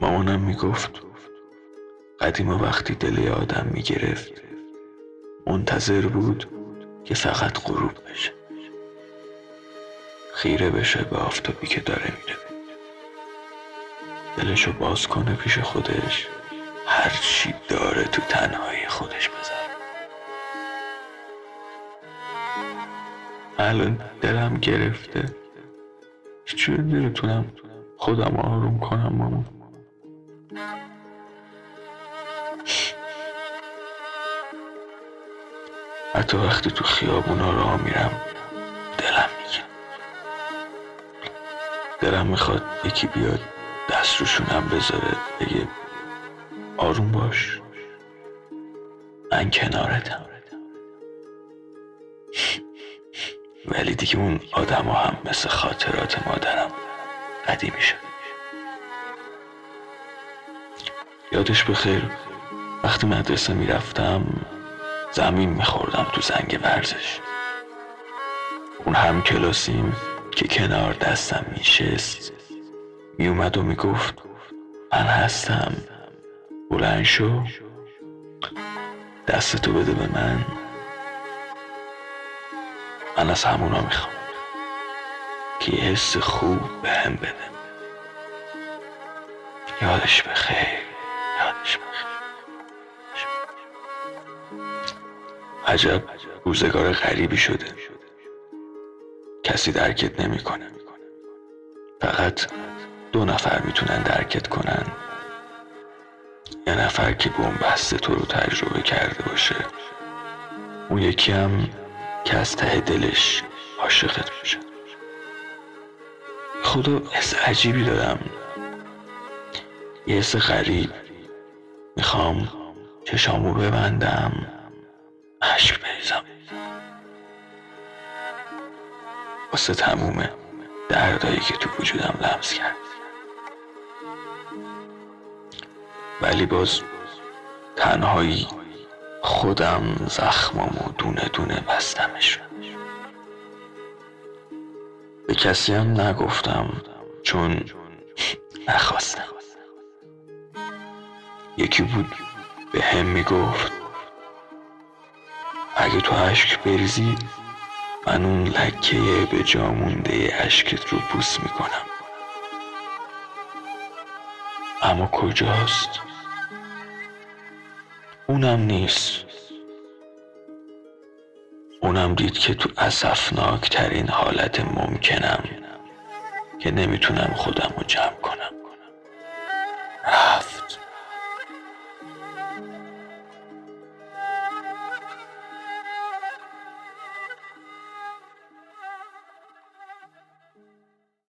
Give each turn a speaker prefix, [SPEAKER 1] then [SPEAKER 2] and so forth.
[SPEAKER 1] مامانم می‌گفت قدیما وقتی دل آدم می‌گرفت منتظر بود که فقط غروب بشه. خیره بشه به آفتابی که داره میره دلشو باز کنه پیش خودش. هر چی داره تو تنهایی خودش بذاره. الان دلم گرفته. چجوری نمی‌تونم خودم آروم کنم مامان. حتی وقتی تو خیابونا راه میرم دلم میگه. دلم می‌خواد یکی بیاد دست روشونم بذاره بگه آروم باش. من کنارتم. ولی دیگه اون آدم هم مثل خاطرات مادرم قدیمی شد یادش بخیر. وقتی مدرسه می‌رفتم زمین میخوردم تو زنگ ورزش. اون هم کلاسیم که کنار دستم میشست میومد و می‌گفت من هستم. بلند شو. دستتو بده به من. من از همونا می‌خوام. که یه حس خوب به هم بده. یادش بخیر یادش بخیر. عجب روزگار غریبی شده. کسی درکت نمی‌کنه. فقط دو نفر می‌تونن درکت کنن. یه نفر که بسته تو رو تجربه کرده باشه. اون یکی هم که از ته دلش عاشقت باشه خدا حس عجیبی دارم. یه حس غریب. می‌خوام چشامو ببندم. اشک بریزم. واسه تمومه دردایی که تو وجودم لمس کرد. ولی باز تنهایی خودم زخمامو دونه دونه بستمش. به کسی هم نگفتم چون نخواستم. یکی بود به هم می‌گفت اگه تو اشک بریزی من اون لکه به جامونده اشکت رو بوس می‌کنم. اما کجاست؟ اونم نیست. اونم دید که تو ترین حالت ممکنم که نمی‌تونم خودم رو جمع کنم.